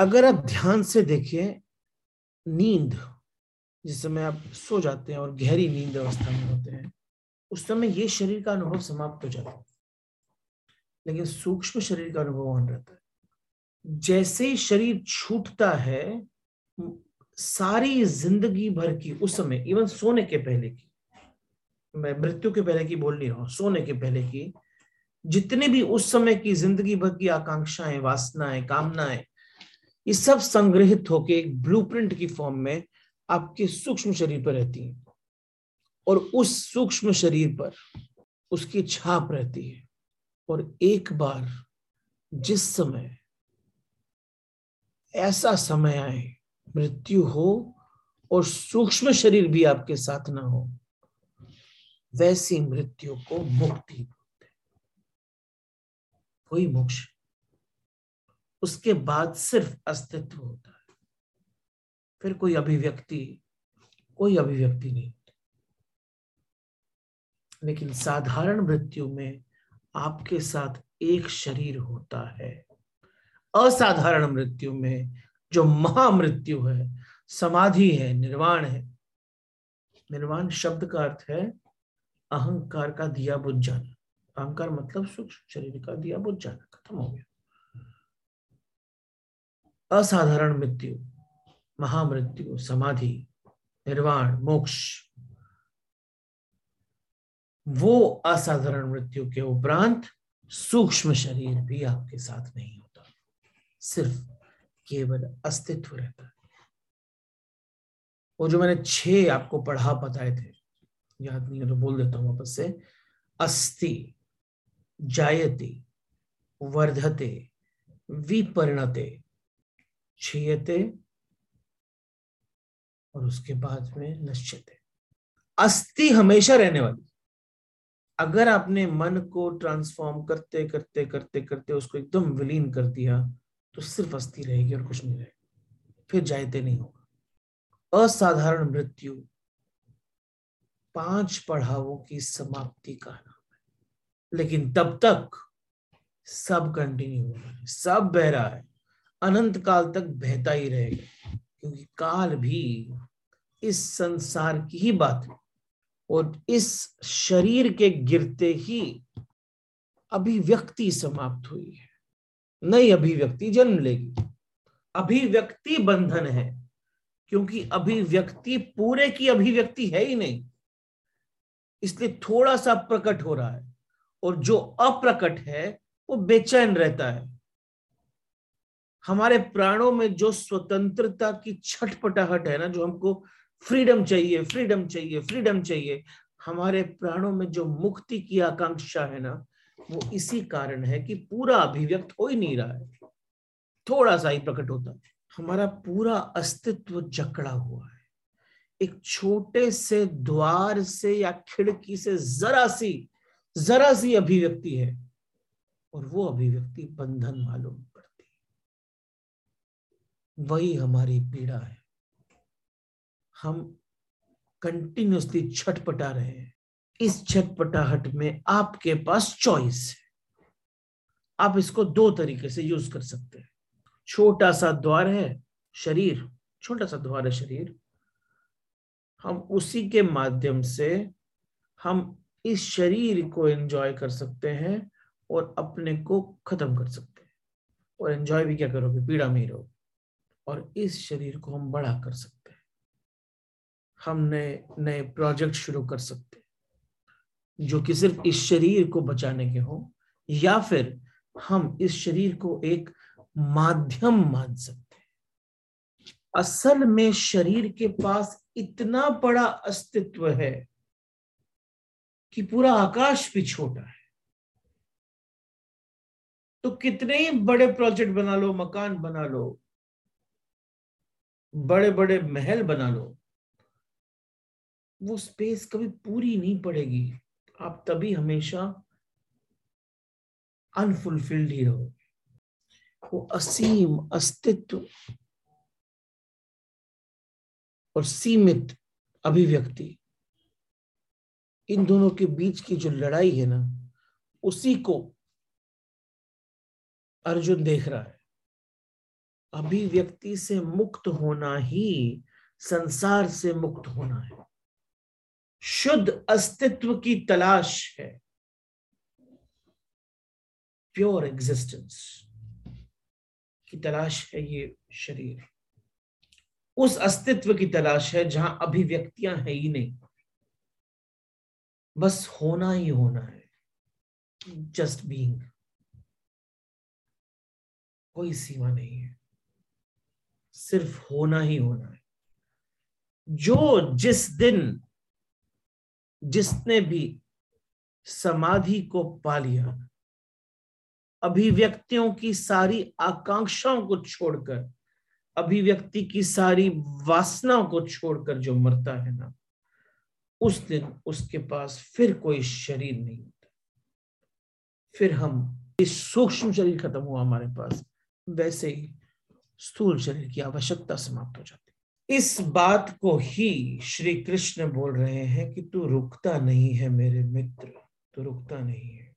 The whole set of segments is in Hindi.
अगर आप ध्यान से देखिए नींद, जिस समय आप सो जाते हैं और गहरी नींद अवस्था में होते हैं, उस समय ये शरीर का अनुभव समाप्त हो जाता है। लेकिन सूक्ष्म शरीर का अनुभव ऑन रहता है। जैसे ही शरीर छूटता है, सारी ज़िंदगी भर की उस समय इवन सोने के पहले की, मैं मृत्यु के पहले की बोल नहीं रहा हूँ, सोने के पहले की, जितने भी उस समय की ज़िंदगी भर की आकांक्षाएँ, वासनाएँ, कामनाएँ ये सब संग्रहित होके एक ब्लूप्रिंट की फॉर्म में आपके सूक्ष्म शरीर पर रहती है। और उस सूक्ष्म शरीर पर उसकी छाप रहती है। और एक बार जिस समय ऐसा समय आए, मृत्यु हो और सूक्ष्म शरीर भी आपके साथ ना हो, वैसी मृत्यु को मुक्ति बोलते कोई मोक्ष उसके बाद सिर्फ़ अस्तित्व होता है। फिर कोई अभिव्यक्ति कोई अभिव्यक्ति नहीं लेकिन साधारण मृत्यु में आपके साथ एक शरीर होता है। असाधारण मृत्यु में जो महामृत्यु है, समाधि है, निर्वाण है। निर्वाण शब्द का अर्थ है अहंकार का दिया बुझ जाना अहंकार मतलब सूक्ष्म शरीर का दिया बुझ जाना खत्म हो गया। असाधारण मृत्यु, महामृत्यु, समाधि, निर्वाण, मोक्ष। वो असाधारण मृत्यु के उपरांत सूक्ष्म शरीर भी आपके साथ नहीं होता। सिर्फ़ केवल अस्तित्व रहता है। वो जो मैंने छह आपको पढ़ा बताए थे, याद नहीं है तो बोल देता हूँ वापस से। अस्ति, जायते, वर्धते, विपरिणते क्षीयते और उसके बाद में नश्यते अस्थि हमेशा रहने वाली। अगर आपने मन को ट्रांसफॉर्म करते करते करते करते उसको एकदम विलीन कर दिया तो सिर्फ़ अस्थि रहेगी और कुछ नहीं रहेगा। फिर जायते नहीं होगा। असाधारण मृत्यु। पाँच पढ़ावों की समाप्ति का नाम है। लेकिन तब तक सब कंटिन्यू हो रहा है। सब बह रहा है। अनंत काल तक बहता ही रहेगा क्योंकि काल भी इस संसार की ही बात है और इस शरीर के गिरते ही अभिव्यक्ति समाप्त हुई है। नई अभिव्यक्ति जन्म लेगी। अभिव्यक्ति बंधन है, क्योंकि अभिव्यक्ति पूरे की अभिव्यक्ति है ही नहीं। इसलिए थोड़ा सा प्रकट हो रहा है और जो अप्रकट है, वो बेचैन रहता है। हमारे प्राणों में जो स्वतंत्रता की छटपटाहट है ना, जो हमको फ्रीडम चाहिए फ्रीडम चाहिए फ्रीडम चाहिए, हमारे प्राणों में जो मुक्ति की आकांक्षा है ना, वो इसी कारण है कि पूरा अभिव्यक्त हो ही नहीं रहा है। थोड़ा सा ही प्रकट होता है। हमारा पूरा अस्तित्व जकड़ा हुआ है। एक छोटे से द्वार से या खिड़की से जरा सी जरा सी अभिव्यक्ति है। और वो अभिव्यक्ति बंधन मालूम। वही हमारी पीड़ा है। हम कंटिन्यूसली छटपटा रहे हैं। इस छटपटाहट में आपके पास चॉइस है। आप इसको दो तरीके से यूज़ कर सकते हैं। छोटा सा द्वार है शरीर, छोटा सा द्वार है शरीर। हम उसी के माध्यम से हम इस शरीर को एंजॉय कर सकते हैं और अपने को खत्म कर सकते हैं। और एंजॉय भी क्या करोगे? पीड़ा में ही रहोगे। और इस शरीर को हम बड़ा कर सकते हैं। हम नए नए प्रोजेक्ट शुरू कर सकते हैं, जो कि सिर्फ़ इस शरीर को बचाने के हो, या फिर हम इस शरीर को एक माध्यम मान सकते हैं। असल में शरीर के पास इतना बड़ा अस्तित्व है कि पूरा आकाश भी छोटा है। तो कितने ही बड़े प्रोजेक्ट बना लो, मकान बना लो बड़े बड़े महल बना लो। वो स्पेस कभी पूरी नहीं पड़ेगी। आप तभी हमेशा अनफुलफिल्ड ही रहोगे वो असीम अस्तित्व और सीमित अभिव्यक्ति, इन दोनों के बीच की जो लड़ाई है ना, उसी को अर्जुन देख रहा है। अभिव्यक्ति से मुक्त होना ही संसार से मुक्त होना है। शुद्ध अस्तित्व की तलाश है। प्योर एग्जिस्टेंस की तलाश है ये शरीर। उस अस्तित्व की तलाश है जहाँ अभिव्यक्तियाँ है ही नहीं। बस होना ही होना है। जस्ट बीइंग कोई सीमा नहीं है। सिर्फ़ होना ही होना है। जो जिस दिन जिसने भी समाधि को पा लिया, अभिव्यक्तियों की सारी आकांक्षाओं को छोड़कर, अभिव्यक्ति की सारी वासनाओं को छोड़कर जो मरता है ना, उस दिन उसके पास फिर कोई शरीर नहीं होता। फिर हम, इस सूक्ष्म शरीर खत्म हुआ हमारे पास, वैसे ही स्थूल शरीर की आवश्यकता समाप्त हो जाती इस बात को ही श्री कृष्ण बोल रहे हैं कि तू रुकता नहीं है मेरे मित्र, तू रुकता नहीं है।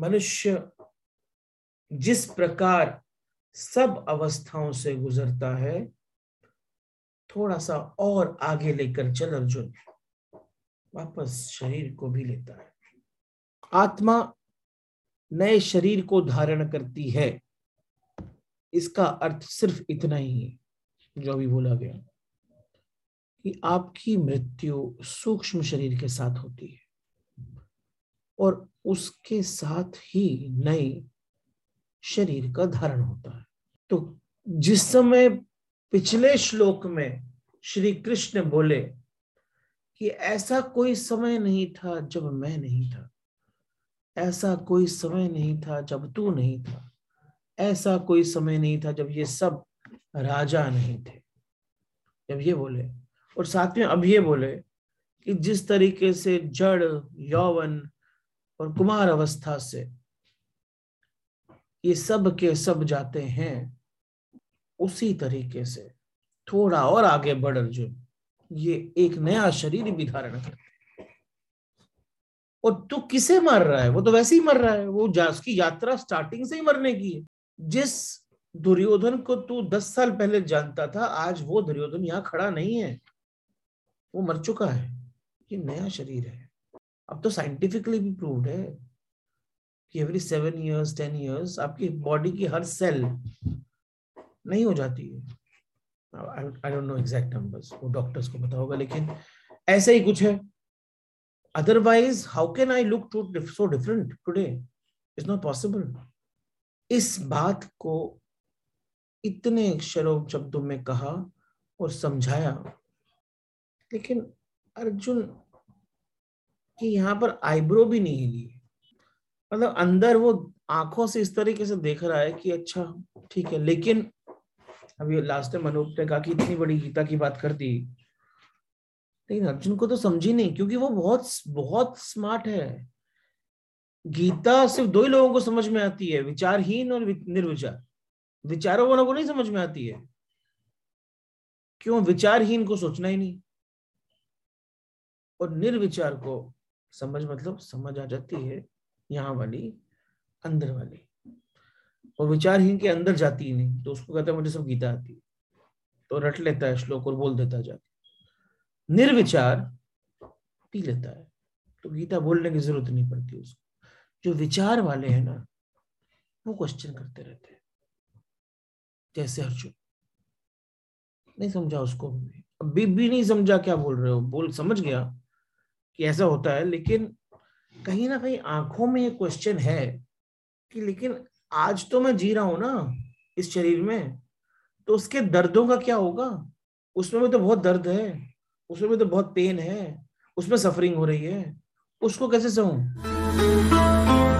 मनुष्य जिस प्रकार सब अवस्थाओं से गुजरता है, थोड़ा सा और आगे लेकर चल अर्जुन, वापस शरीर को भी लेता है। आत्मा नए शरीर को धारण करती है। इसका अर्थ सिर्फ़ इतना ही है, जो अभी बोला गया, कि आपकी मृत्यु सूक्ष्म शरीर के साथ होती है और उसके साथ ही नए शरीर का धारण होता है। तो जिस समय पिछले श्लोक में श्री कृष्ण बोले कि ऐसा कोई समय नहीं था जब मैं नहीं था, ऐसा कोई समय नहीं था जब तू नहीं था ऐसा कोई समय नहीं था जब ये सब राजा नहीं थे। जब ये बोले, और साथ में अब ये बोले कि जिस तरीके से जड़, यौवन और कुमार अवस्था से ये सब के सब जाते हैं, उसी तरीके से थोड़ा और आगे बढ़ अर्जुन ये एक नया शरीर भी धारण करते और तू किसे मर रहा है? वो तो वैसे ही मर रहा है। वो उसकी यात्रा स्टार्टिंग से ही मरने की है। जिस दुर्योधन को तू दस साल पहले जानता था, आज वो दुर्योधन यहाँ खड़ा नहीं है। वो मर चुका है। ये नया शरीर है। अब तो साइंटिफिकली भी प्रूव्ड है कि every seven years ten years आपकी बॉडी की हर सेल नहीं हो जाती है। I don't know exact numbers वो डॉक्टर्स को पता होगा, लेकिन ऐसा ही कुछ है। Otherwise how can I look to so different today it's not possible इस बात को इतने अक्षरों शब्दों में कहा और समझाया। लेकिन अर्जुन की यहाँ पर आईब्रो भी नहीं हिली मतलब अंदर वो आँखों से इस तरीके से देख रहा है कि अच्छा ठीक है, लेकिन अभी लास्ट टाइम अनूप ने कहा कि इतनी बड़ी गीता की बात कर दी। लेकिन अर्जुन को तो समझी नहीं, क्योंकि वो बहुत बहुत स्मार्ट है। गीता सिर्फ़ दो ही लोगों को समझ में आती है, विचारहीन और निर्विचार। विचारों वालों को नहीं समझ में आती है। क्यों? विचारहीन को सोचना ही नहीं। और निर्विचार को समझ मतलब समझ आ जाती है यहाँ वाली, अंदर वाली। और विचारहीन के अंदर जाती ही नहीं तो उसको कहता है, मुझे सब गीता आती है। तो रट लेता है श्लोक और बोल देता जाके निर्विचार पी लेता है। तो गीता बोलने की ज़रूरत नहीं पड़ती उसको। जो विचार वाले हैं ना, वो क्वेश्चन करते रहते हैं। जैसे अर्जुन। नहीं समझा उसको अभी भी नहीं समझा क्या बोल रहे हो। बोल, समझ गया कि ऐसा होता है, लेकिन कहीं ना कहीं आँखों में ये क्वेश्चन है कि लेकिन आज तो मैं जी रहा हूँ ना, इस शरीर में तो उसके दर्दों का क्या होगा? उसमें भी तो बहुत दर्द है, उसमें भी तो बहुत पेन है, उसमें सफरिंग हो रही है। उसको कैसे सहूं?